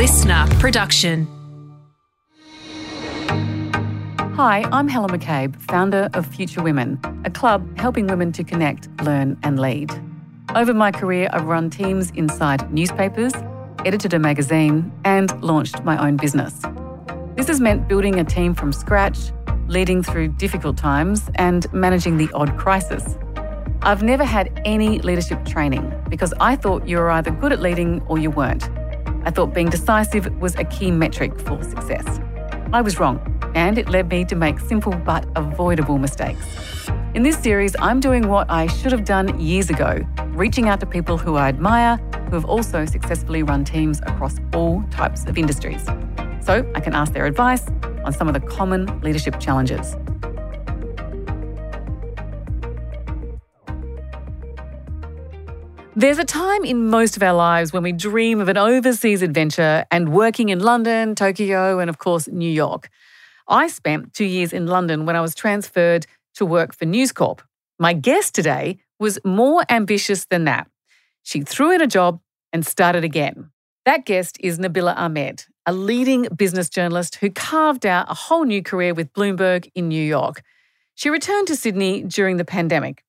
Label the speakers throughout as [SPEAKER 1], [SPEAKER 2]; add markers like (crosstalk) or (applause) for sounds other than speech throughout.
[SPEAKER 1] listener production.
[SPEAKER 2] Hi, I'm Helen McCabe, founder of Future Women, a club helping women to connect, learn, and lead. Over my career, I've run teams inside newspapers, edited a magazine, and launched my own business. This has meant building a team from scratch, leading through difficult times, and managing the odd crisis. I've never had any leadership training because I thought you were either good at leading or you weren't. I thought being decisive was a key metric for success. I was wrong, and it led me to make simple but avoidable mistakes. In this series, I'm doing what I should have done years ago, reaching out to people who I admire who have also successfully run teams across all types of industries. So I can ask their advice on some of the common leadership challenges. There's a time in most of our lives when we dream of an overseas adventure and working in London, Tokyo, and of course, New York. I spent two years in London when I was transferred to work for News Corp. My guest today was more ambitious than that. She threw in a job and started again. That guest is Nabila Ahmed, a leading business journalist who carved out a whole new career with Bloomberg in New York. She returned to Sydney during the pandemic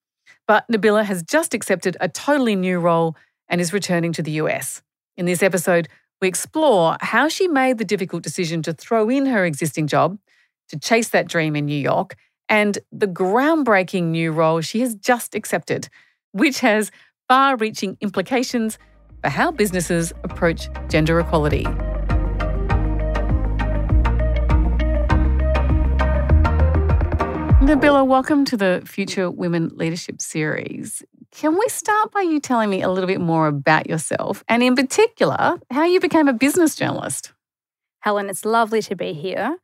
[SPEAKER 2] but Nabila has just accepted a totally new role and is returning to the US. In this episode, we explore how she made the difficult decision to throw in her existing job to chase that dream in New York and the groundbreaking new role she has just accepted, which has far reaching implications for how businesses approach gender equality. Nabila, welcome to the Future Women Leadership Series. Can we start by you telling me a little bit more about yourself and, in particular, how you became a business journalist?
[SPEAKER 3] Helen, it's lovely to be here.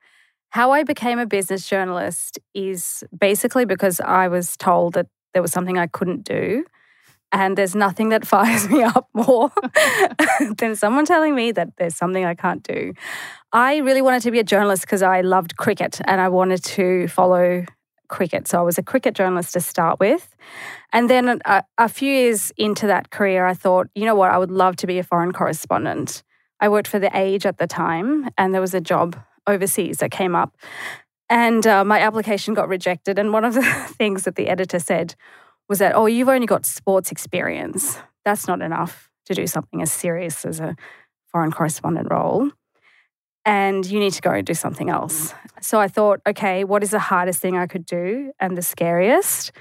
[SPEAKER 3] How I became a business journalist is basically because I was told that there was something I couldn't do. And there's nothing that (laughs) fires me up more (laughs) than someone telling me that there's something I can't do. I really wanted to be a journalist because I loved cricket and I wanted to follow cricket. So I was a cricket journalist to start with. And then a, a, few years into that career, I thought, you know what, I would love to be a foreign correspondent. I worked for The Age at the time, and there was a job overseas that came up. And uh, my application got rejected. And one of the (laughs) things that the editor said was that, oh, you've only got sports experience. That's not enough to do something as serious as a foreign correspondent role and you need to go and do something else. So I thought, okay, what is the hardest thing I could do and the scariest?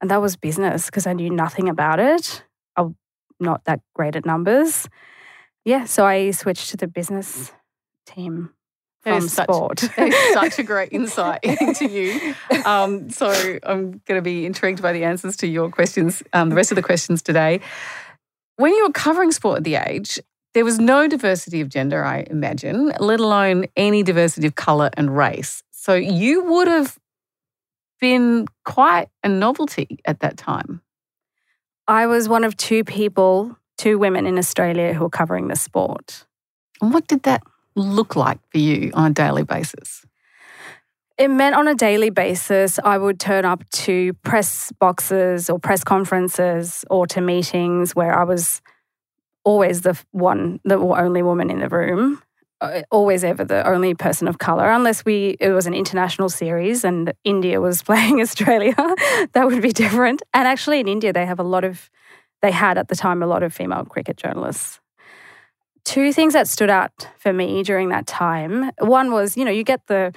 [SPEAKER 3] And that was business because I knew nothing about it. I'm not that great at numbers. Yeah, so I switched to the business team from
[SPEAKER 2] such,
[SPEAKER 3] sport. (laughs)
[SPEAKER 2] such a great (laughs) insight into you. Um, so I'm going to be intrigued by the answers to your questions, um, the rest of the questions today. When you were covering sport at The Age, there was no diversity of gender, I imagine, let alone any diversity of colour and race. So you would have been quite a novelty at that time.
[SPEAKER 3] I was one of two people, two women in Australia who were covering the sport.
[SPEAKER 2] And what did that look like for you on a daily basis?
[SPEAKER 3] It meant on a daily basis, I would turn up to press boxes or press conferences or to meetings where I was always the one, the only woman in the room, uh, always ever the only person of color, unless we it was an international series and India was (laughs) playing Australia, that would be different. And actually, in India, they have a lot of, they had at the time a lot of female cricket journalists. Two things that stood out for me during that time. One was, you know, you get the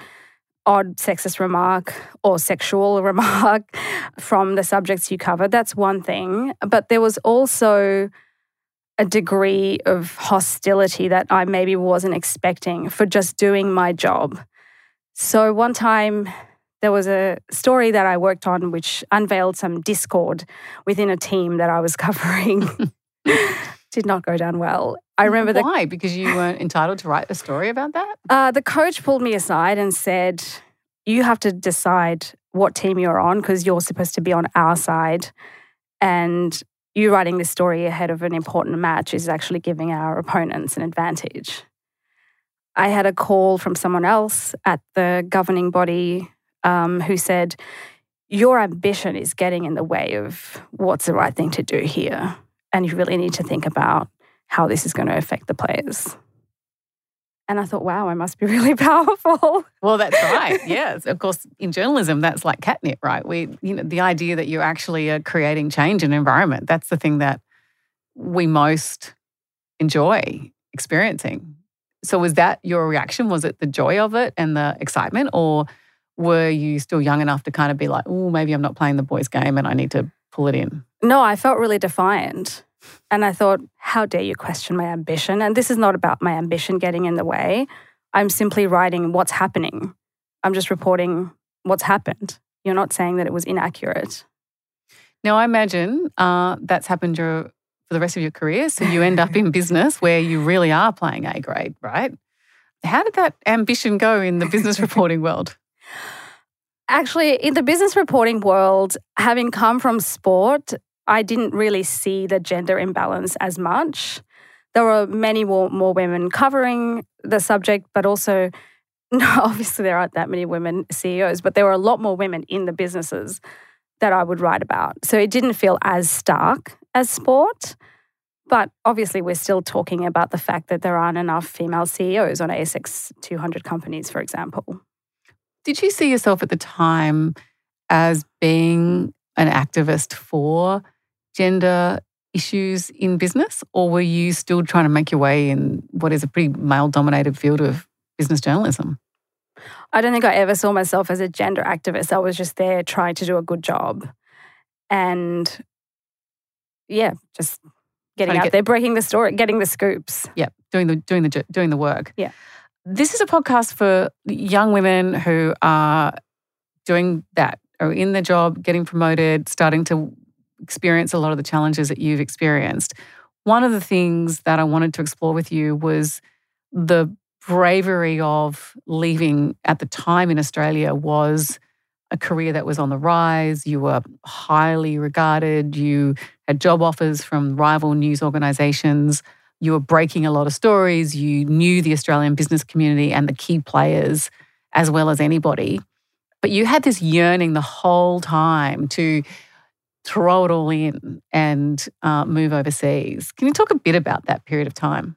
[SPEAKER 3] odd sexist remark or sexual (laughs) remark from the subjects you covered. That's one thing. But there was also a degree of hostility that I maybe wasn't expecting for just doing my job. So one time there was a story that I worked on which unveiled some discord within a team that I was (laughs) covering. (laughs) Did not go down well. I remember that
[SPEAKER 2] why the, because you weren't entitled to write a story about that.
[SPEAKER 3] Uh, the coach pulled me aside and said, "You have to decide what team you're on because you're supposed to be on our side, and you writing this story ahead of an important match is actually giving our opponents an advantage. I had a call from someone else at the governing body um, who said, Your ambition is getting in the way of what's the right thing to do here. And you really need to think about how this is going to affect the players. And I thought, wow, I must be (laughs) really powerful.
[SPEAKER 2] Well, that's right. yes. Of course, in journalism, that's like catnip, right? We, you know, the idea that you're actually uh, creating change in an environment, that's the thing that we most enjoy experiencing. So was that your reaction? Was it the joy of it and the excitement? Or were you still young enough to kind of be like, oh, maybe I'm not playing the boys' game and I need to pull it in?
[SPEAKER 3] No, I felt really defiant. And I thought, how dare you question my ambition? And this is not about my ambition getting in the way. I'm simply writing what's happening. I'm just reporting what's happened. You're not saying that it was inaccurate.
[SPEAKER 2] Now, I imagine uh, that's happened your, for the rest of your career. So you end up in (laughs) business where you really are playing A grade, right? How did that ambition go in the business (laughs) reporting world?
[SPEAKER 3] Actually, in the business reporting world, having come from sport, I didn't really see the gender imbalance as much. There were many more, women covering the subject, but also, (laughs) obviously, there aren't that many women CEOs, but there were a lot more women in the businesses that I would write about. So it didn't feel as stark as sport. But obviously, we're still talking about the fact that there aren't enough female CEOs on ASX 200 companies, for example.
[SPEAKER 2] Did you see yourself at the time as being an activist for gender issues in business, or were you still trying to make your way in what is a pretty male dominated field of business journalism?
[SPEAKER 3] I don't think I ever saw myself as a gender activist. I was just there trying to do a good job. And yeah, just getting out get, there, breaking the story, getting the scoops.
[SPEAKER 2] Yeah, doing the doing the doing the work.
[SPEAKER 3] Yeah.
[SPEAKER 2] This is a podcast for young women who are doing that, or in the job, getting promoted, starting to experience a lot of the challenges that you've experienced. One of the things that I wanted to explore with you was the bravery of leaving at the time in Australia was a career that was on the rise. You were highly regarded. You had job offers from rival news organizations. You were breaking a lot of stories. You knew the Australian business community and the key players as well as anybody. But you had this yearning the whole time to throw it all in and uh, move overseas. Can you talk a bit about that period of time?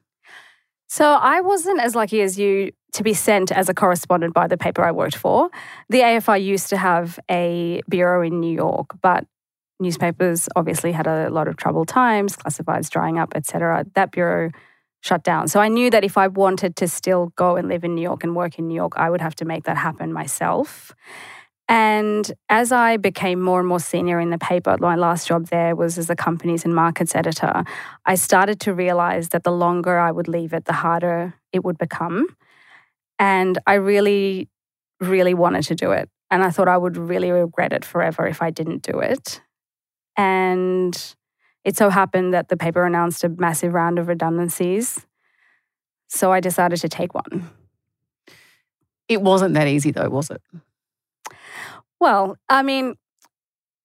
[SPEAKER 3] So I wasn't as lucky as you to be sent as a correspondent by the paper I worked for. The AFR used to have a bureau in New York, but newspapers obviously had a lot of troubled times, classifieds drying up, etc. That bureau shut down. So I knew that if I wanted to still go and live in New York and work in New York, I would have to make that happen myself. And as I became more and more senior in the paper, my last job there was as the companies and markets editor, I started to realize that the longer I would leave it, the harder it would become. And I really, really wanted to do it. And I thought I would really regret it forever if I didn't do it. And it so happened that the paper announced a massive round of redundancies. So I decided to take one.
[SPEAKER 2] It wasn't that easy, though, was it?
[SPEAKER 3] Well, I mean,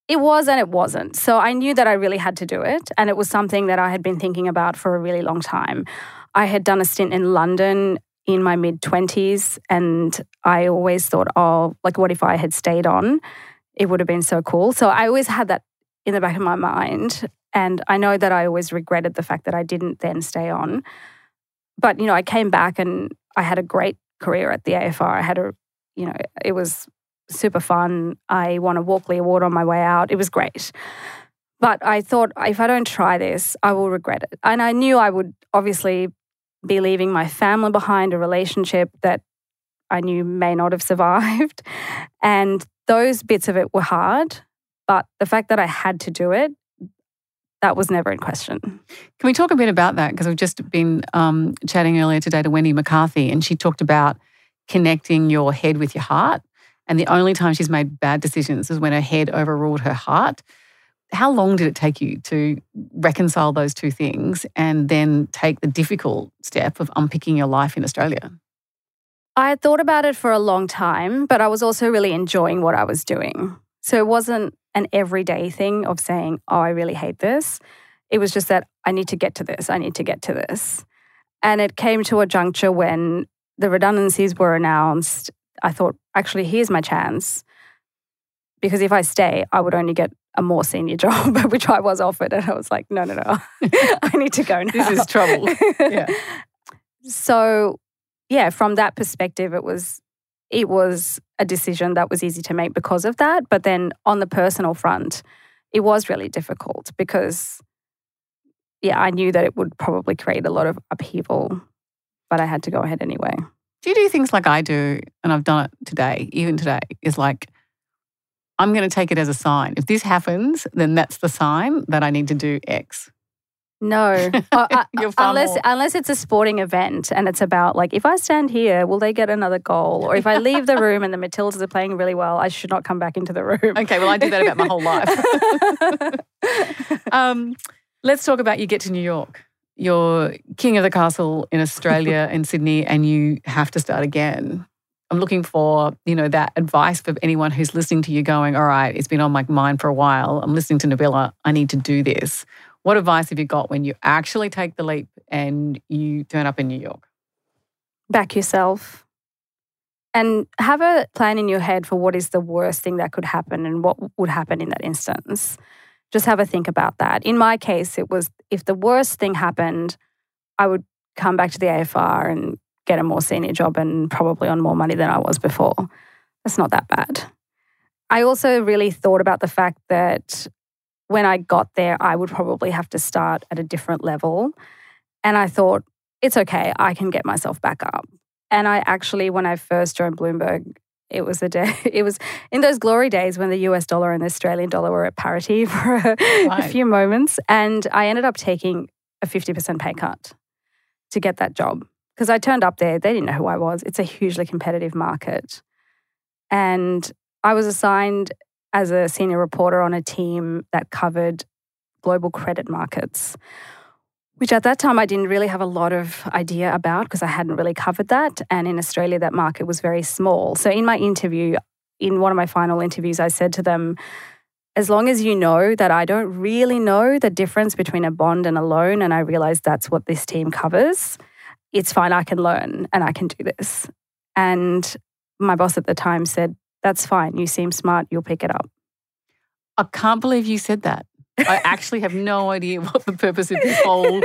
[SPEAKER 3] it was and it wasn't. So I knew that I really had to do it. And it was something that I had been thinking about for a really long time. I had done a stint in London in my mid 20s. And I always thought, oh, like, what if I had stayed on? It would have been so cool. So I always had that in the back of my mind. And I know that I always regretted the fact that I didn't then stay on. But, you know, I came back and I had a great career at the AFR. I had a, you know, it was super fun. I won a Walkley Award on my way out. It was great. But I thought if I don't try this, I will regret it. And I knew I would obviously be leaving my family behind, a relationship that I knew may not have (laughs) survived. And those bits of it were hard. But the fact that I had to do it, that was never in question. Can
[SPEAKER 2] we talk a bit about that? Because I've just been um, chatting earlier today to Wendy McCarthy, and she talked about connecting your head with your heart and the only time she's made bad decisions is when her head overruled her heart. How long did it take you to reconcile those two things and then take the difficult step of unpicking your life in Australia?
[SPEAKER 3] I had thought about it for a long time, but I was also really enjoying what I was doing. So it wasn't an everyday thing of saying, oh, I really hate this. It was just that I need to get to this, I need to get to this. And it came to a juncture when the redundancies were announced I thought, actually, here's my chance. Because if I stay, I would only get a more senior (laughs) job, which I was offered. And I was like, no, no, no, (laughs) (laughs) I need to go now.
[SPEAKER 2] This is trouble. Yeah.
[SPEAKER 3] so yeah, from that perspective, it was it was a decision that was easy to make because of that. But then on the personal front, it was really difficult because, yeah, I knew that it would probably create a lot of upheaval, but I had to go ahead anyway.
[SPEAKER 2] You do things like I do, and I've done it today, even today, is like, I'm going to take it as a sign. If this happens, then that's the sign that I need to do X.
[SPEAKER 3] No, (laughs) uh, unless more. unless it's a sporting event and it's about like if I stand here, will they get another goal? Or if I leave the room and the Matildas are playing really well, I should not come back into the room. (laughs)
[SPEAKER 2] Okay, well I do that about my whole life. (laughs) um, let's talk about you get to New York. You're king of the castle in Australia in Sydney, and you have to start again. I'm looking for, you know, that advice for anyone who's listening to you going, all right, it's been on my mind for a while. I'm listening to Nabila. I need to do this. What advice have you got when you actually take the leap and you turn up in New York?
[SPEAKER 3] Back yourself and have a plan in your head for what is the worst thing that could happen and what would happen in that instance. Just have a think about that. In my case, it was if the worst thing happened, I would come back to the AFR and get a more senior job and probably on more money than I was before. That's not that bad. I also really thought about the fact that when I got there, I would probably have to start at a different level. And I thought, it's okay, I can get myself back up. And I actually, when I first joined Bloomberg, it was a day, (laughs) it was in those glory days when the US dollar and the Australian dollar were at parity (laughs) for a, right. a few moments. And I ended up taking a 50% pay cut to get that job because I turned up there, they didn't know who I was. It's a hugely competitive market. And I was assigned as a senior reporter on a team that covered global credit markets, which at that time I didn't really have a lot of idea about because I hadn't really covered that. And in Australia, that market was very small. So in my interview, in one of my final interviews, I said to them, as long as you know that I don't really know the difference between a bond and a loan, and I realize that's what this team covers, it's fine. I can learn and I can do this. And my boss at the time said, that's fine. You seem smart. You'll pick it up.
[SPEAKER 2] I can't believe you said that. I actually have no idea what the purpose of this whole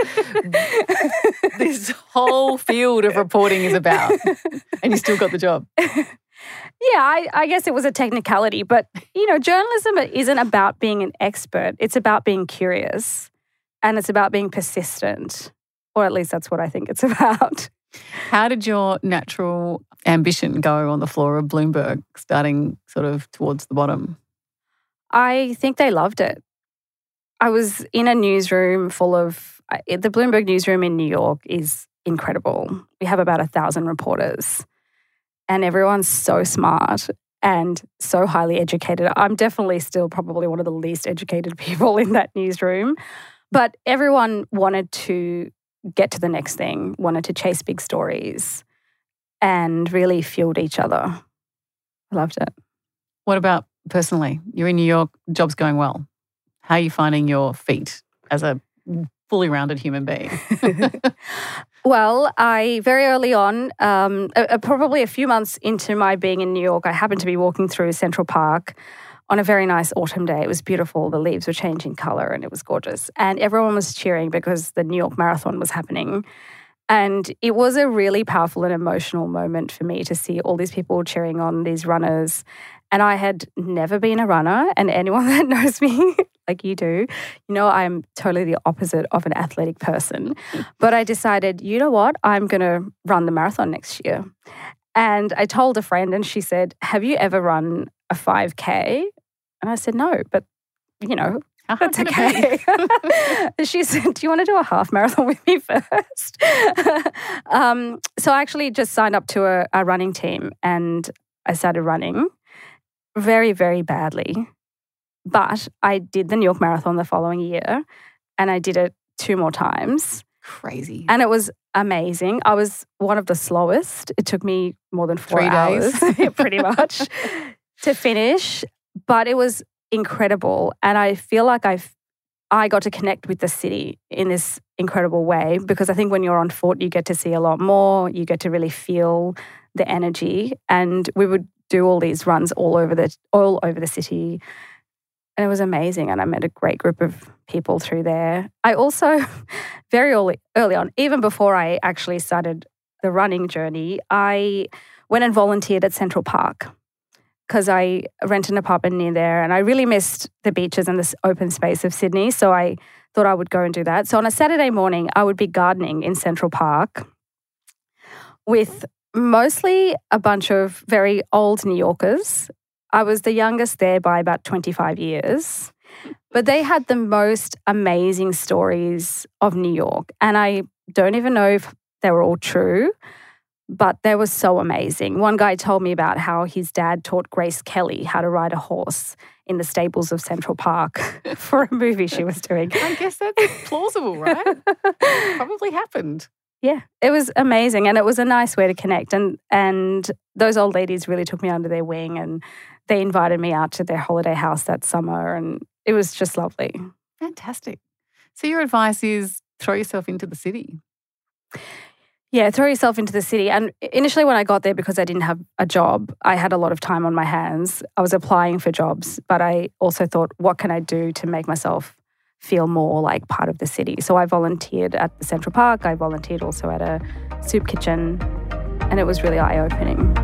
[SPEAKER 2] this whole field of reporting is about. And you still got the job.
[SPEAKER 3] Yeah, I, I, guess it was a technicality, but you know, journalism isn't about being an expert. It's about being curious and it's about being persistent. Or at least that's what I think it's (laughs) about.
[SPEAKER 2] How did your natural ambition go on the floor of Bloomberg, starting sort of towards the bottom?
[SPEAKER 3] I think they loved it. I was in a newsroom full of the Bloomberg newsroom in New York is incredible. We have about a thousand reporters, and everyone's so smart and so highly educated. I'm definitely still probably one of the least educated (laughs) people in that newsroom, but everyone wanted to get to the next thing, wanted to chase big stories, and really fueled each other. I loved it.
[SPEAKER 2] What about personally? You're in New York, job's going well. How are you finding your feet as a fully rounded human being? (laughs) (laughs)
[SPEAKER 3] well, I very early on, um, uh, probably a few months into my being in New York, I happened to be walking through Central Park on a very nice autumn day. It was beautiful. The leaves were changing color and it was gorgeous. And everyone was cheering because the New York Marathon was happening. And it was a really powerful and emotional moment for me to see all these people cheering on these runners. And I had never been a runner. And anyone (laughs) that knows me, like you do, you know, I'm totally the opposite of an athletic person. But I decided, you know what? I'm going to run the marathon next year. And I told a friend, and she said, Have you ever run a 5K? And I said, no, but you know, that's okay. (laughs) she said, Do you want to do a half marathon (laughs) with me first? um, so I actually just signed up to a, a running team and I started running very, very badly. But I did the New York Marathon the following year and I did it two more times.
[SPEAKER 2] Crazy.
[SPEAKER 3] And it was amazing. I was one of the slowest. It took me more than four
[SPEAKER 2] Three
[SPEAKER 3] hours, (laughs) pretty much, (laughs) to finish but it was incredible. And I feel like I've I got to connect with the city in this incredible way because I think when you're on foot, you get to see a lot more. You get to really feel the energy. And we would do all these runs all over the all over the city. And it was amazing. And I met a great group of people through there. I also, (laughs) very early, early on, even before I actually started the running journey, I went and volunteered at Central Park because I rented an apartment near there and I really missed the beaches and this open space of Sydney. So I thought I would go and do that. So on a Saturday morning, I would be gardening in Central Park with mostly a bunch of very old New Yorkers. I was the youngest there by about 25 years. But they had the most amazing stories of New York. And I don't even know if they were all true, but they were so amazing. One guy told me about how his dad taught Grace Kelly how to ride a horse in the stables of Central Park (laughs) for a movie she was doing.
[SPEAKER 2] I guess that's plausible, right? (laughs) Probably happened.
[SPEAKER 3] Yeah, it was amazing and it was a nice way to connect and and those old ladies really took me under their wing and they invited me out to their holiday house that summer and it was just lovely.
[SPEAKER 2] Fantastic. So your advice is throw yourself into the city.
[SPEAKER 3] Yeah, throw yourself into the city. And initially, when I got there, because I didn't have a job, I had a lot of time on my hands. I was applying for jobs, but I also thought, what can I do to make myself feel more like part of the city? So I volunteered at the Central Park. I volunteered also at a soup kitchen, and it was really eye opening.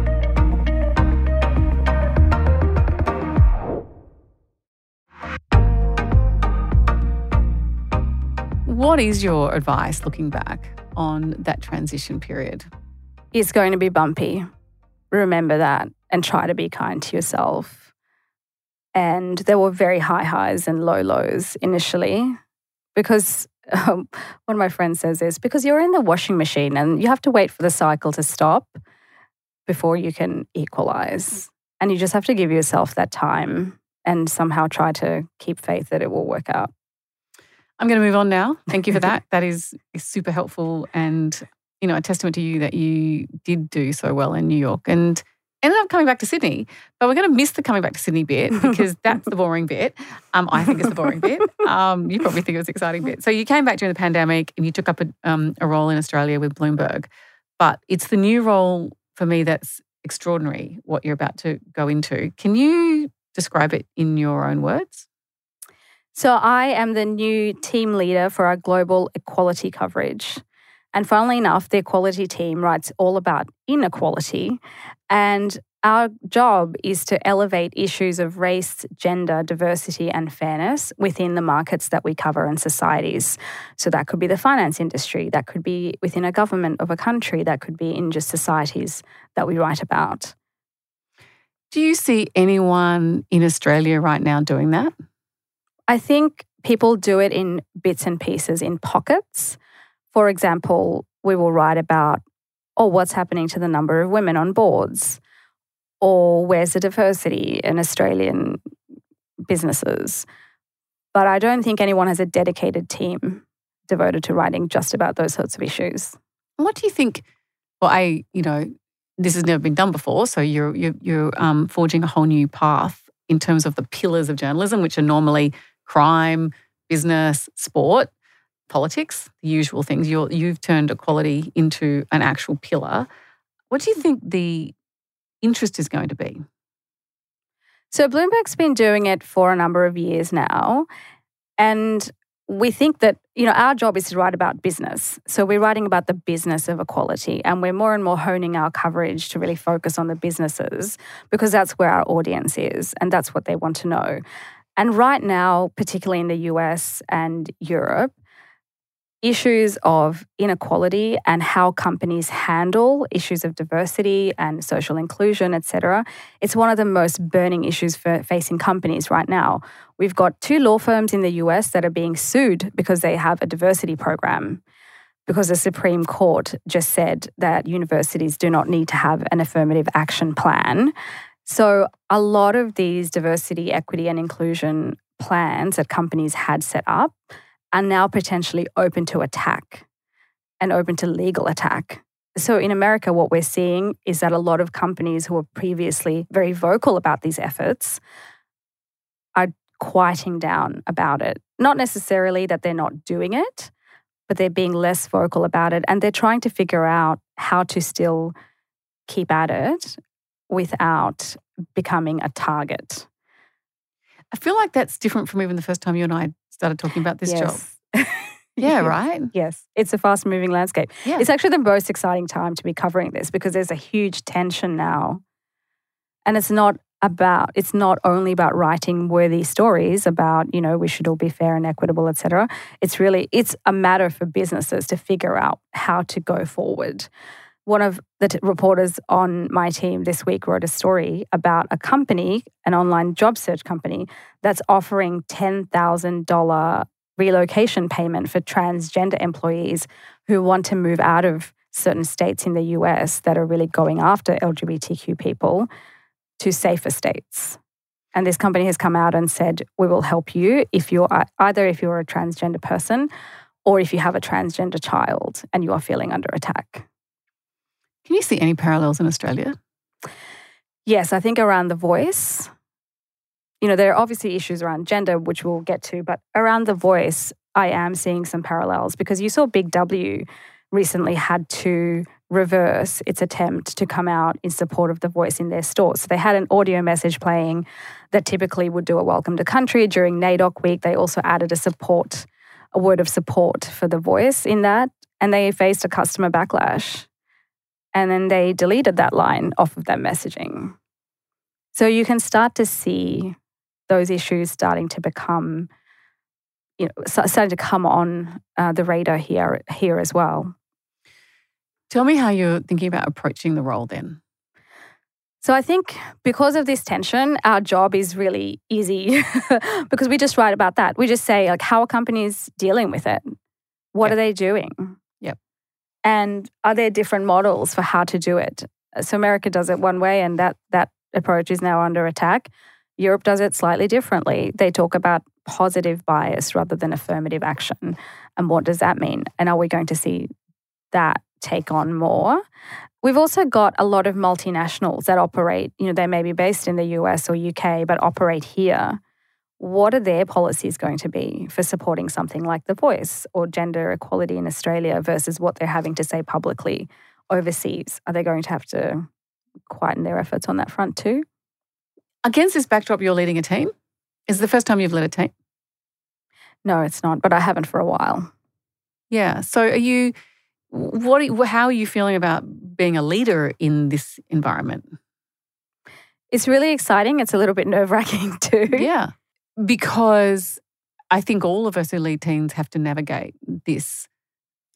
[SPEAKER 2] What is your advice looking back on that transition period?
[SPEAKER 3] It's going to be bumpy. Remember that and try to be kind to yourself. And there were very high highs and low lows initially because um, one of my friends says this because you're in the washing machine and you have to wait for the cycle to stop before you can equalize. And you just have to give yourself that time and somehow try to keep faith that it will work out.
[SPEAKER 2] I'm going to move on now. Thank you for that. (laughs) that is, is super helpful and you know a testament to you that you did do so well in New York and ended up coming back to Sydney. But we're going to miss the coming back to Sydney bit (laughs) because that's the boring bit. Um, I think it's the boring bit. Um, you probably think it was the exciting bit. So you came back during the pandemic and you took up a, um, a role in Australia with Bloomberg. But it's the new role for me that's extraordinary. What you're about to go into. Can you describe it in your own words?
[SPEAKER 3] So I am the new team leader for our global equality coverage. And funnily enough, the equality team writes all about inequality. And our job is to elevate issues of race, gender, diversity, and fairness within the markets that we cover and societies. So that could be the finance industry, that could be within a government of a country, that could be in just societies that we write about.
[SPEAKER 2] Do you see anyone in Australia right now doing that?
[SPEAKER 3] I think people do it in bits and pieces, in pockets. For example, we will write about, oh, what's happening to the number of women on boards? Or where's the diversity in Australian businesses? But I don't think anyone has a dedicated team devoted to writing just about those sorts of issues.
[SPEAKER 2] What do you think? Well, I, you know, this has never been done before, so you're you're, you're um, forging a whole new path in terms of the pillars of journalism, which are normally crime, business, sport, politics, the usual things. you you've turned equality into an actual pillar. What do you think the interest is going to be?
[SPEAKER 3] So, Bloomberg's been doing it for a number of years now. And we think that, you know, our job is to write about business. So, we're writing about the business of equality. And we're more and more honing our coverage to really focus on the businesses because that's where our audience is and that's what they want to know. And right now, particularly in the US and Europe, issues of inequality and how companies handle issues of diversity and social inclusion, etc. It's one of the most burning issues for facing companies right now. We've got two law firms in the US that are being sued because they have a diversity program. Because the Supreme Court just said that universities do not need to have an affirmative action plan. So, a lot of these diversity, equity, and inclusion plans that companies had set up are now potentially open to attack and open to legal attack. So, in America, what we're seeing is that a lot of companies who were previously very vocal about these efforts are quieting down about it. Not necessarily that they're not doing it, but they're being less vocal about it and they're trying to figure out how to still keep at it without becoming a target.
[SPEAKER 2] I feel like that's different from even the first time you and I started talking about this
[SPEAKER 3] yes.
[SPEAKER 2] job. (laughs) Yeah, right.
[SPEAKER 3] Yes, it's a fast moving landscape.
[SPEAKER 2] Yeah.
[SPEAKER 3] It's actually the most exciting time to be covering this because there's a huge tension now. And it's not about it's not only about writing worthy stories about, you know, we should all be fair and equitable, etc. It's really it's a matter for businesses to figure out how to go forward. One of the t- reporters on my team this week wrote a story about a company, an online job search company, that's offering $10,000 relocation payment for transgender employees who want to move out of certain states in the US that are really going after LGBTQ people to safer states. And this company has come out and said, we will help you if you're either if you're a transgender person or if you have a transgender child and you are feeling under attack.
[SPEAKER 2] Can you see any parallels in Australia?
[SPEAKER 3] Yes, I think around the voice, you know, there are obviously issues around gender, which we'll get to, but around the voice, I am seeing some parallels because you saw Big W recently had to reverse its attempt to come out in support of the voice in their stores. So they had an audio message playing that typically would do a welcome to country during NAIDOC week. They also added a support, a word of support for the voice in that, and they faced a customer backlash. And then they deleted that line off of their messaging. So you can start to see those issues starting to become, you know, starting to come on uh, the radar here here as well.
[SPEAKER 2] Tell me how you're thinking about approaching the role then.
[SPEAKER 3] So I think because of this tension, our job is really easy (laughs) because we just write about that. We just say like, how are companies dealing with it? What are they doing? And are there different models for how to do it? So America does it one way, and that that approach is now under attack. Europe does it slightly differently. They talk about positive bias rather than affirmative action. And what does that mean? And are we going to see that take on more? We've also got a lot of multinationals that operate, you know, they may be based in the US or UK, but operate here. What are their policies going to be for supporting something like The Voice or gender equality in Australia versus what they're having to say publicly overseas? Are they going to have to quieten their efforts on that front too?
[SPEAKER 2] Against this backdrop, you're leading a team. Is it the first time you've led a team?
[SPEAKER 3] No, it's not, but I haven't for a while.
[SPEAKER 2] Yeah. So are you what how are you feeling about being a leader in this environment?
[SPEAKER 3] It's really exciting. It's a little bit nerve-wracking (laughs) too.
[SPEAKER 2] Yeah. Because I think all of us who lead have to navigate this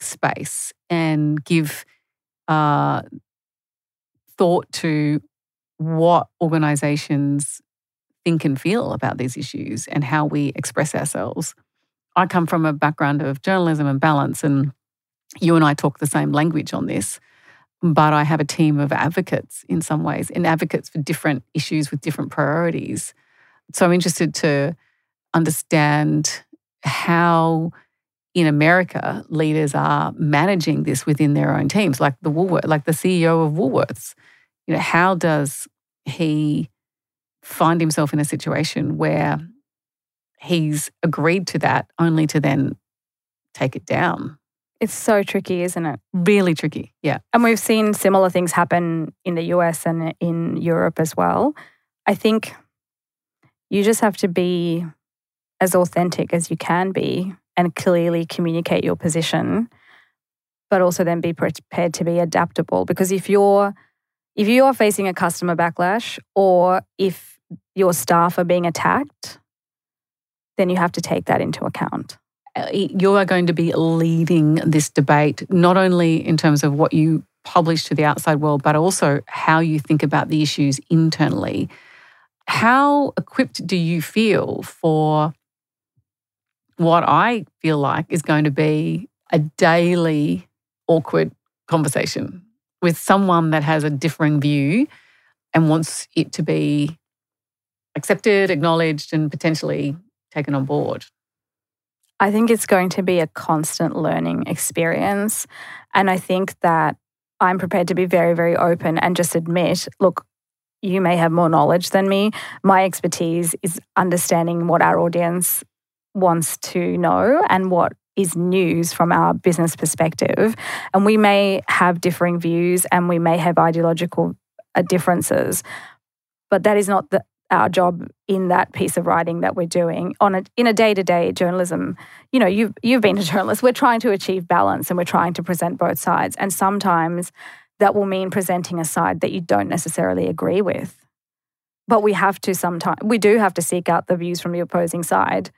[SPEAKER 2] space and give uh, thought to what organizations think and feel about these issues and how we express ourselves. I come from a background of journalism and balance, and you and I talk the same language on this. But I have a team of advocates in some ways, and advocates for different issues with different priorities. So I'm interested to understand how in America leaders are managing this within their own teams, like the Woolworth, like the CEO of Woolworths. You know, how does he find himself in a situation where he's agreed to that only to then take it down.
[SPEAKER 3] It's so tricky, isn't it?
[SPEAKER 2] Really tricky, yeah.
[SPEAKER 3] And we've seen similar things happen in the US and in Europe as well. I think you just have to be as authentic as you can be and clearly communicate your position, but also then be prepared to be adaptable. Because if you're if you are facing a customer backlash or if your staff are being attacked, then you have to take that into account.
[SPEAKER 2] Uh, you are going to be leading this debate, not only in terms of what you publish to the outside world, but also how you think about the issues internally. How equipped do you feel for what I feel like is going to be a daily awkward conversation with someone that has a differing view and wants it to be accepted, acknowledged, and potentially taken on board?
[SPEAKER 3] I think it's going to be a constant learning experience. And I think that I'm prepared to be very, very open and just admit look, you may have more knowledge than me. My expertise is understanding what our audience wants to know and what is news from our business perspective. And we may have differing views and we may have ideological uh, differences, but that is not the, our job in that piece of writing that we're doing on a in a day-to-day journalism you know you've you've been a journalist we're trying to achieve balance and we're trying to present both sides and sometimes that will mean presenting a side that you don't necessarily agree with. But we have to sometimes we do have to seek out the views from the opposing side.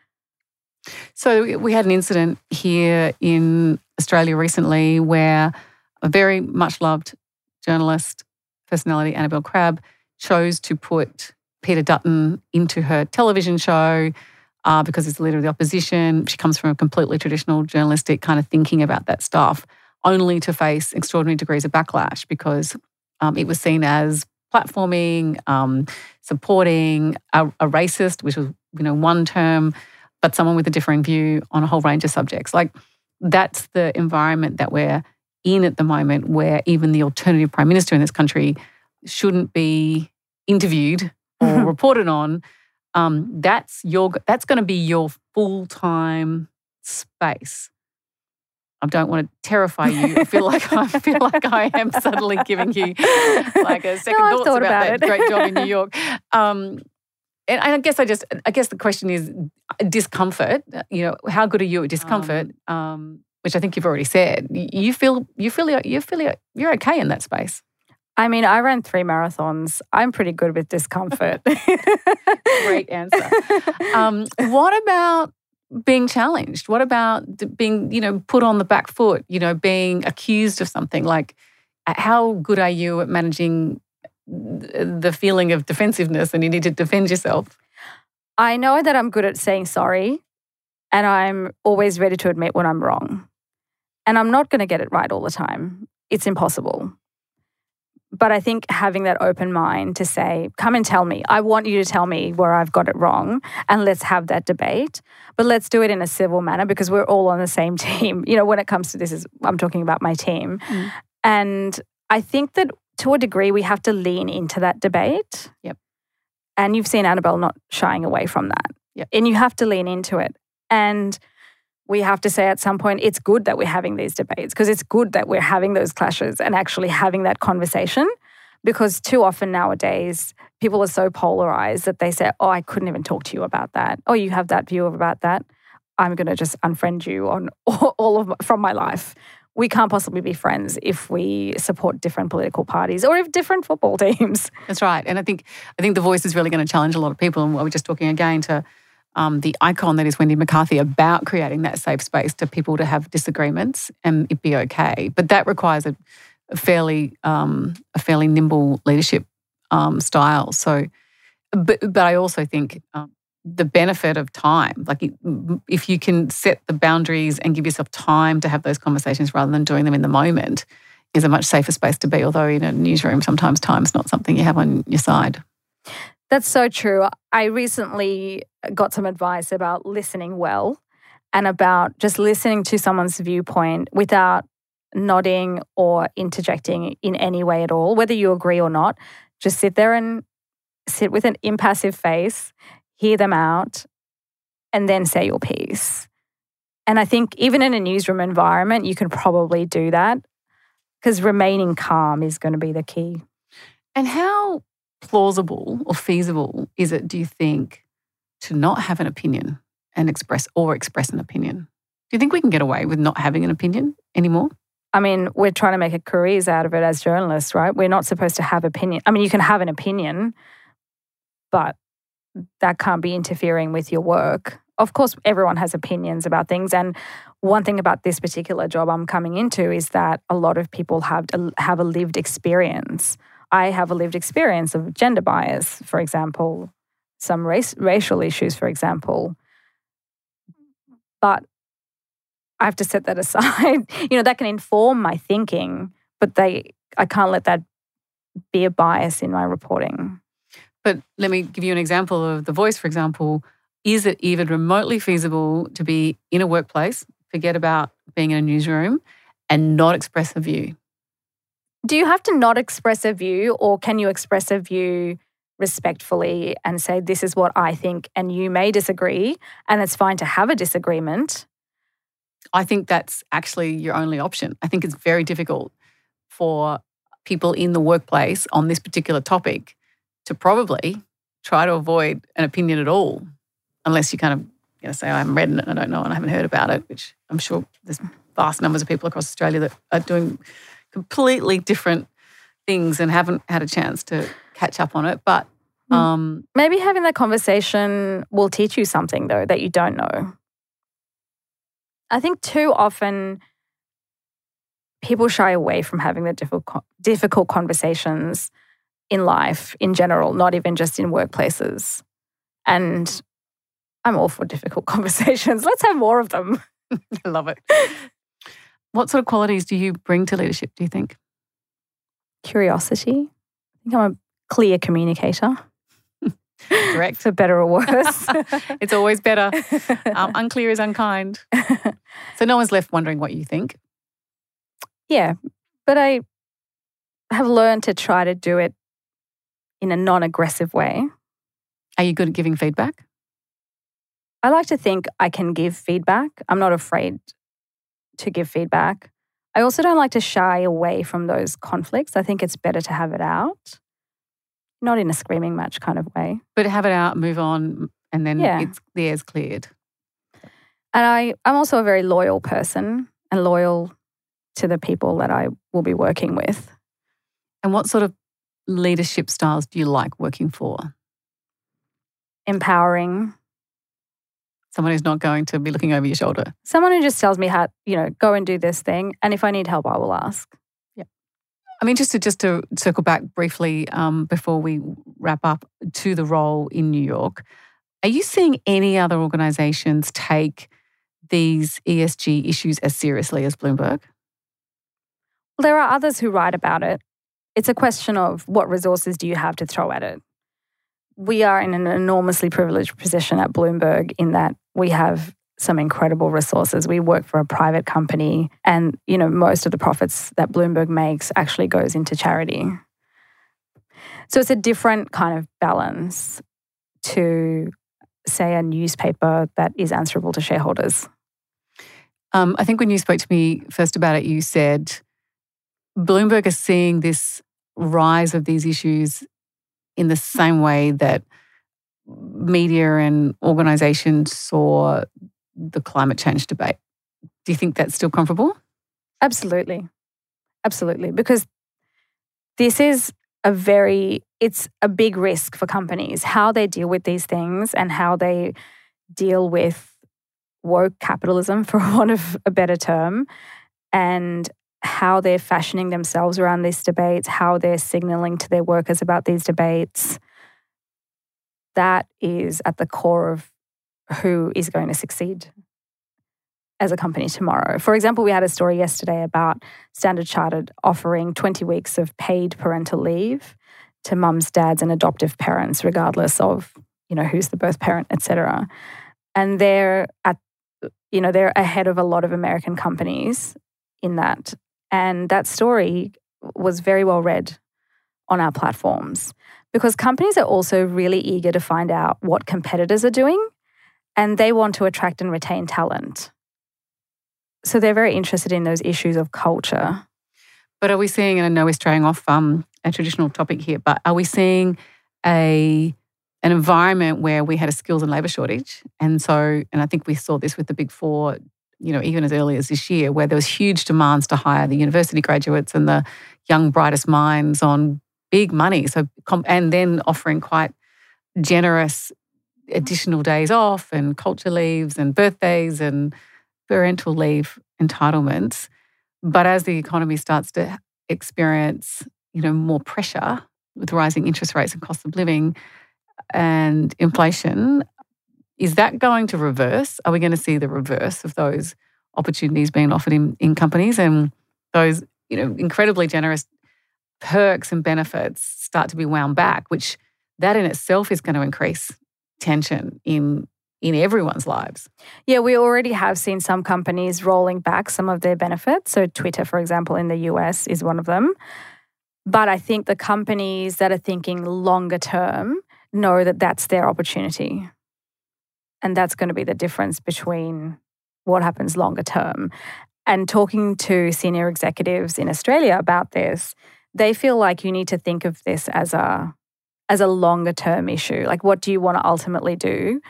[SPEAKER 2] So we had an incident here in australia recently where a very much loved journalist personality Annabelle Crabb chose to put Peter Dutton into her television show uh, because he's the leader of the opposition. She comes from a completely traditional journalistic kind of thinking about that stuff, only to face extraordinary degrees of backlash because um, it was seen as platforming, um, supporting a, a, racist, which was you know one term, but someone with a differing view on a whole range of subjects. Like that's the environment that we're in at the moment, where even the alternative prime minister in this country shouldn't be interviewed or reported on, um, that's your that's going to be your full time space. I don't want to terrify you. I feel like I (laughs) feel like I am suddenly giving you like a second
[SPEAKER 3] no,
[SPEAKER 2] thoughts
[SPEAKER 3] about,
[SPEAKER 2] about
[SPEAKER 3] that
[SPEAKER 2] great job in New (laughs) York. Um, and I guess I just I guess the question is discomfort. You know, how good are you at discomfort? Um, um, which I think you've already said. You feel you feel you feel you're okay in that space.
[SPEAKER 3] I mean, I ran three marathons. I'm pretty good with discomfort. (laughs)
[SPEAKER 2] Great answer. Um, what about being challenged? What about being, you know, put on the back foot? You know, being accused of something. Like, how good are you at managing the feeling of defensiveness and you need to defend yourself?
[SPEAKER 3] I know that I'm good at saying sorry, and I'm always ready to admit when I'm wrong. And I'm not going to get it right all the time. It's impossible. But I think having that open mind to say, come and tell me. I want you to tell me where I've got it wrong and let's have that debate. But let's do it in a civil manner because we're all on the same (laughs) team. You know, when it comes to this is I'm talking about my team. Mm. And I think that to a degree we have to lean into that debate.
[SPEAKER 2] Yep.
[SPEAKER 3] And you've seen Annabelle not shying away from that.
[SPEAKER 2] Yep.
[SPEAKER 3] And you have to lean into it. And we have to say at some point it's good that we're having these debates because it's good that we're having those clashes and actually having that conversation because too often nowadays people are so polarized that they say oh i couldn't even talk to you about that. Oh you have that view about that. I'm going to just unfriend you on (laughs) all of from my life. We can't possibly be friends if we support different political parties or if different football (laughs) teams.
[SPEAKER 2] That's right. And i think i think the voice is really going to challenge a lot of people and we're just talking again to um, the icon that is Wendy McCarthy about creating that safe space to people to have disagreements and it be okay. But that requires a, a fairly um, a fairly nimble leadership um, style. So, but but I also think um, the benefit of time, like if you can set the boundaries and give yourself time to have those conversations rather than doing them in the moment, is a much safer space to be. Although in a newsroom, sometimes time's not something you have on your side.
[SPEAKER 3] That's so true. I recently got some advice about listening well and about just listening to someone's viewpoint without nodding or interjecting in any way at all, whether you agree or not. Just sit there and sit with an impassive face, hear them out, and then say your piece. And I think even in a newsroom environment, you can probably do that because remaining calm is going to be the key.
[SPEAKER 2] And how plausible or feasible is it, do you think, to not have an opinion and express or express an opinion? Do you think we can get away with not having an opinion anymore?
[SPEAKER 3] I mean, we're trying to make a careers out of it as journalists, right? We're not supposed to have opinion. I mean, you can have an opinion, but that can't be interfering with your work. Of course, everyone has opinions about things, and one thing about this particular job I'm coming into is that a lot of people have have a lived experience I have a lived experience of gender bias, for example, some race, racial issues, for example. But I have to set that (laughs) aside. you know, that can inform my thinking, but they I can't let that be a bias in my reporting.
[SPEAKER 2] But let me give you an example of the voice, for example. Is it even remotely feasible to be in a workplace, forget about being in a newsroom, and not express a view?
[SPEAKER 3] Do you have to not express a view, or can you express a view respectfully and say, This is what I think, and you may disagree, and it's fine to have a disagreement?
[SPEAKER 2] I think that's actually your only option. I think it's very difficult for people in the workplace on this particular topic to probably try to avoid an opinion at all, unless you kind of you know, say, I haven't read it, and I don't know, and I haven't heard about it, which I'm sure there's vast numbers of people across Australia that are doing completely different things and haven't had a chance to catch up on it. But
[SPEAKER 3] Hmm.
[SPEAKER 2] um,
[SPEAKER 3] Maybe having that conversation will teach you something, though, that you don't know. I think too often people shy away from having the difficult, difficult conversations in life in general, not even just in workplaces. And I'm all for difficult (laughs) conversations. Let's have more of them. (laughs)
[SPEAKER 2] I love it. (laughs) What sort of qualities do you bring to leadership, do you think?
[SPEAKER 3] Curiosity. I think I'm a clear communicator,
[SPEAKER 2] Correct. (laughs)
[SPEAKER 3] for better or worse. (laughs)
[SPEAKER 2] it's always better. Um, (laughs) unclear is unkind. So no one's left wondering what you think.
[SPEAKER 3] Yeah, but I have learned to try to do it in a non aggressive way.
[SPEAKER 2] Are you good at giving feedback?
[SPEAKER 3] I like to think I can give feedback. I'm not afraid to give feedback. I also don't like to shy away from those conflicts. I think it's better to have it out, not in a screaming match kind of way.
[SPEAKER 2] But have it out, move on, and then
[SPEAKER 3] Yeah.
[SPEAKER 2] it's the air's cleared.
[SPEAKER 3] And I, I'm also a very loyal person and loyal to the people that I will be working with.
[SPEAKER 2] And what sort of leadership styles do you like working for?
[SPEAKER 3] Empowering,
[SPEAKER 2] Someone who's not going to be looking over your shoulder.
[SPEAKER 3] someone who just tells me how, you know, go and do this thing. And if I need help, I will ask. Yeah.
[SPEAKER 2] I'm interested just to circle back briefly um, before we wrap up to the role in New York. Are you seeing any other organizations take these ESG issues as seriously as Bloomberg?
[SPEAKER 3] Well, there are others who write about it. It's a question of what resources do you have to throw at it. We are in an enormously privileged position at Bloomberg in that we have some incredible resources. We work for a private company and you know most of the profits that Bloomberg makes actually goes into charity. So it's a different kind of balance to say a newspaper that is answerable to shareholders.
[SPEAKER 2] Um, I think when you spoke to me first about it, you said Bloomberg is seeing this rise of these issues in the same way that media and organizations saw the climate change debate. Do you think that's still comparable?
[SPEAKER 3] Absolutely. Absolutely. Because this is a very, it's a big risk for companies, how they deal with these things and how they deal with woke capitalism, (laughs) for want of a better term, and how they're fashioning themselves around these debates, how they're signaling to their workers about these debates. That is at the core of who is going to succeed as a company tomorrow. For example, we had a story yesterday about Standard Chartered offering 20 weeks of paid parental leave to mums, dads, and adoptive parents, regardless of you know who's the birth parent, etc. And they're at you know they're ahead of a lot of American companies in that. And that story was very well read on our platforms because companies are also really eager to find out what competitors are doing and they want to attract and retain talent. So they're very interested in those issues of culture.
[SPEAKER 2] But are we seeing, and I know we're straying off um, a traditional topic here, but are we seeing a an environment where we had a skills and labour shortage? And so, and I think we saw this with the big four, you know, even as early as this year, where there was huge demands to hire the university graduates and the young brightest minds on big money. So, and then offering quite generous additional days off and culture leaves and birthdays and parental leave entitlements. But as the economy starts to experience, you know, more pressure with rising interest rates and cost of living and inflation, is that going to reverse? Are we going to see the reverse of those opportunities being offered in, in companies and those, you know, incredibly generous perks and benefits start to be wound back, which that in itself is going to increase tension in in everyone's lives.
[SPEAKER 3] Yeah, we already have seen some companies rolling back some of their benefits. So, Twitter, for example, in the US is one of them. But I think the companies that are thinking longer term know that that's their opportunity. And that's going to be the difference between what happens longer term. And talking to senior executives in Australia about this, they feel like you need to think of this as a as a longer term issue. Like, what do you want to ultimately do?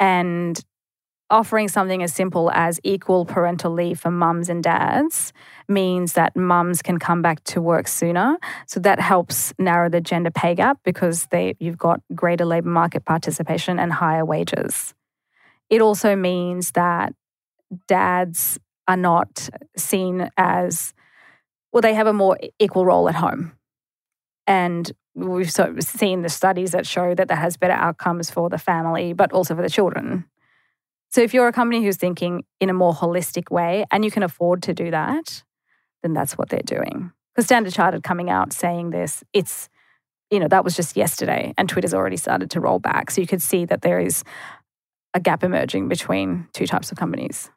[SPEAKER 3] And offering something as simple as equal parental leave for mums and dads means that mums can come back to work sooner. So that helps narrow the gender pay gap because they, you've got greater labour market participation and higher wages. It also means that dads are not seen as, well, they have a more equal role at home. And we've sort of seen the studies that show that that has better outcomes for the family, but also for the children. So if you're a company who's thinking in a more holistic way and you can afford to do that, then that's what they're doing. Because Standard Chartered coming out saying this, it's, you know, that was just yesterday and Twitter's already started to roll back. So you could see that there is a gap emerging between two types of companies.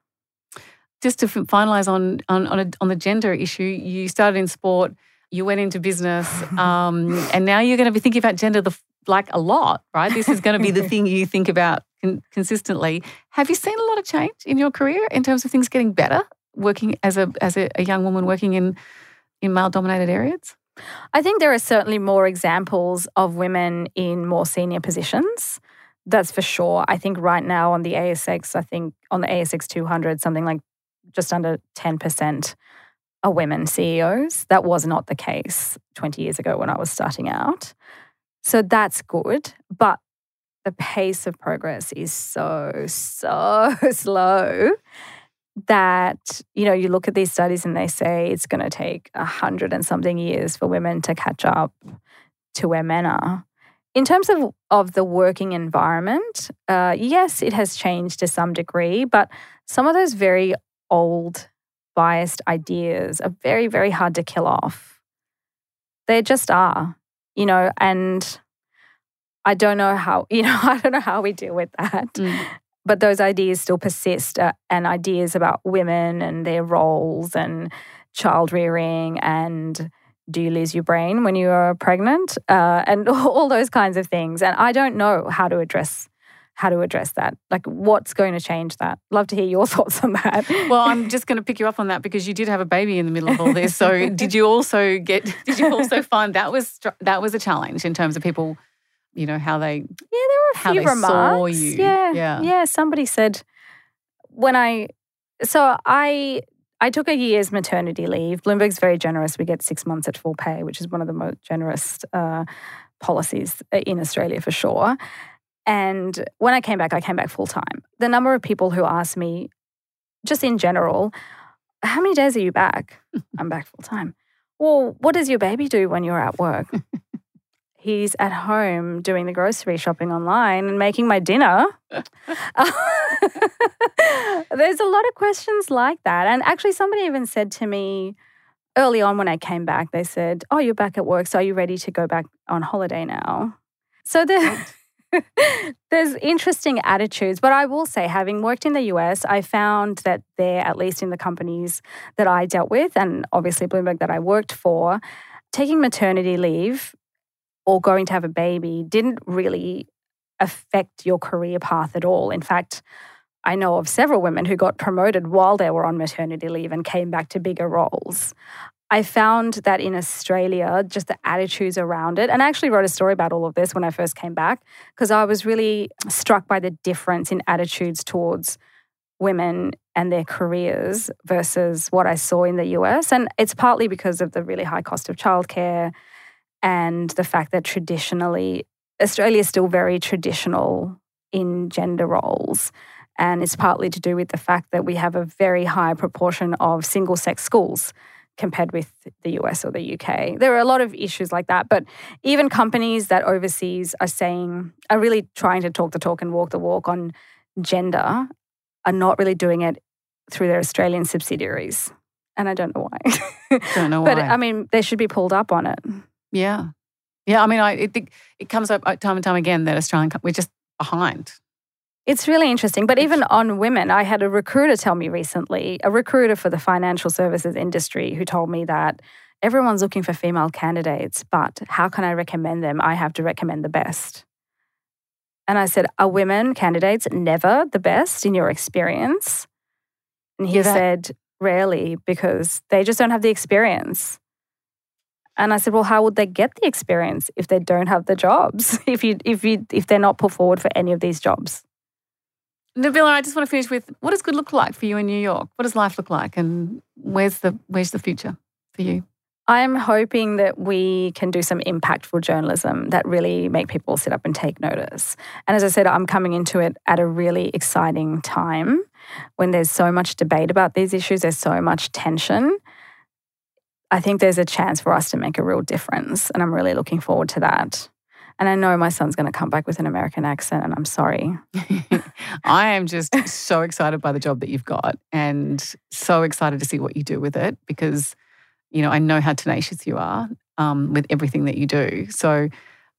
[SPEAKER 2] Just to finalize on on on, a, on the gender issue, you started in sport, you went into business, (laughs) um, and now you're going to be thinking about gender the, like a lot, right? This is going to be the (laughs) thing you think about con- consistently. Have you seen a lot of change in your career in terms of things getting better working as a as a, a young woman working in in male dominated areas?
[SPEAKER 3] I think there are certainly more examples of women in more senior positions. That's for sure. I think right now on the ASX, I think on the ASX 200, something like just under 10% are women CEOs. That was not the case 20 years ago when I was starting out. So that's good. But the pace of progress is so, so (laughs) slow that, you know, you look at these studies and they say it's going to take a hundred and something years for women to catch up to where men are. In terms of, of the working environment, uh, yes, it has changed to some degree, but some of those very old biased ideas are very, very hard to kill off. They just are, you know, and I don't know how, (laughs) you know, I don't know how we deal with that. Mm. But those ideas still persist uh, and ideas about women and their roles and child rearing and do you lose your brain when you are pregnant uh, and (laughs) all those kinds of things. And I don't know how to address how to address that. Like, what's going to change that? Love to hear your (laughs) thoughts on that.
[SPEAKER 2] Well, I'm just going to pick you up on that because you did have a baby in the middle of all this. So, (laughs) did you also get? Did you also find that was that was a challenge in terms of people you know how they
[SPEAKER 3] yeah there were a
[SPEAKER 2] how
[SPEAKER 3] few
[SPEAKER 2] they
[SPEAKER 3] remarks
[SPEAKER 2] saw you.
[SPEAKER 3] Yeah,
[SPEAKER 2] Yeah.
[SPEAKER 3] yeah somebody said when i so i i took a year's maternity leave bloomberg's very generous we get six months at full pay which is one of the most generous uh, policies uh, in australia for sure and when i came back i came back full time the number of people who asked me just in general how many days are you back (laughs) i'm back full time well what does your baby do when you're at work (laughs) he's at home doing the grocery shopping online and making my dinner. (laughs) There's a lot of questions like that. And actually, somebody even said to me early on when I came back, they said, Oh, you're back at work. So are you ready to go back on holiday now? So there, (laughs) there's interesting attitudes. But I will say, having worked in the US, I found that there, at least in the companies that I dealt with, and obviously Bloomberg that I worked for, taking maternity leave or going to have a baby didn't really affect your career path at all. In fact, I know of several women who got promoted while they were on maternity leave and came back to bigger roles. I found that in Australia, just the attitudes around it, and I actually wrote a story about all of this when I first came back because I was really struck by the difference in attitudes towards women and their careers versus what I saw in the US. And it's partly because of the really high cost of childcare and the fact that traditionally Australia is still very traditional in gender roles. And it's partly to do with the fact that we have a very high proportion of single sex schools compared with the US or the UK. There are a lot of issues like that. But even companies that overseas are saying, are really trying to talk the talk and walk the walk on gender, are not really doing it through their Australian subsidiaries. And I don't know why. (laughs)
[SPEAKER 2] Don't know
[SPEAKER 3] but
[SPEAKER 2] why.
[SPEAKER 3] I mean, they should be pulled up on it.
[SPEAKER 2] Yeah. Yeah. I mean, I think it comes up uh, time and time again that Australian, we're just behind.
[SPEAKER 3] It's really interesting. But even on women, I had a recruiter tell me recently, a recruiter for the financial services industry, who told me that everyone's looking for female candidates, but how can I recommend them? I have to recommend the best. And I said, Are women candidates never the best in your experience? And he
[SPEAKER 2] that-
[SPEAKER 3] said, Rarely, because they just don't have the experience. And I said, well, how would they get the experience if they don't have the jobs? (laughs) if you if you if they're not put forward for any of these jobs?
[SPEAKER 2] Nabila, I just want to finish with what does good look like for you in New York? What does life look like, and where's the where's the future for you?
[SPEAKER 3] I'm hoping that we can do some impactful journalism that really make people sit up and take notice. And as I said, I'm coming into it at a really exciting time when there's so much debate about these issues, there's so much tension. I think there's a chance for us to make a real difference. And I'm really looking forward to that. And I know my son's going to come back with an American accent, and I'm sorry. (laughs)
[SPEAKER 2] I am just so excited by the job that you've got and so excited to see what you do with it because, you know, I know how tenacious you are um, with everything that you do. So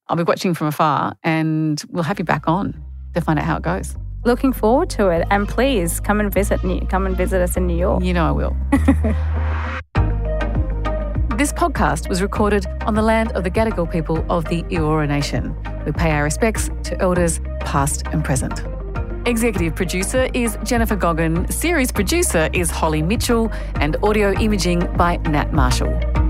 [SPEAKER 2] I'll be watching from afar and we'll have you back on to find out how it goes.
[SPEAKER 3] Looking forward to it. And please come and visit come and visit us in New York.
[SPEAKER 2] You know I will. (laughs) This podcast was recorded on the land of the Gadigal people of the Eora Nation. We pay our respects to elders past and present. Executive producer is Jennifer Goggin, series producer is Holly Mitchell, and audio imaging by Nat Marshall.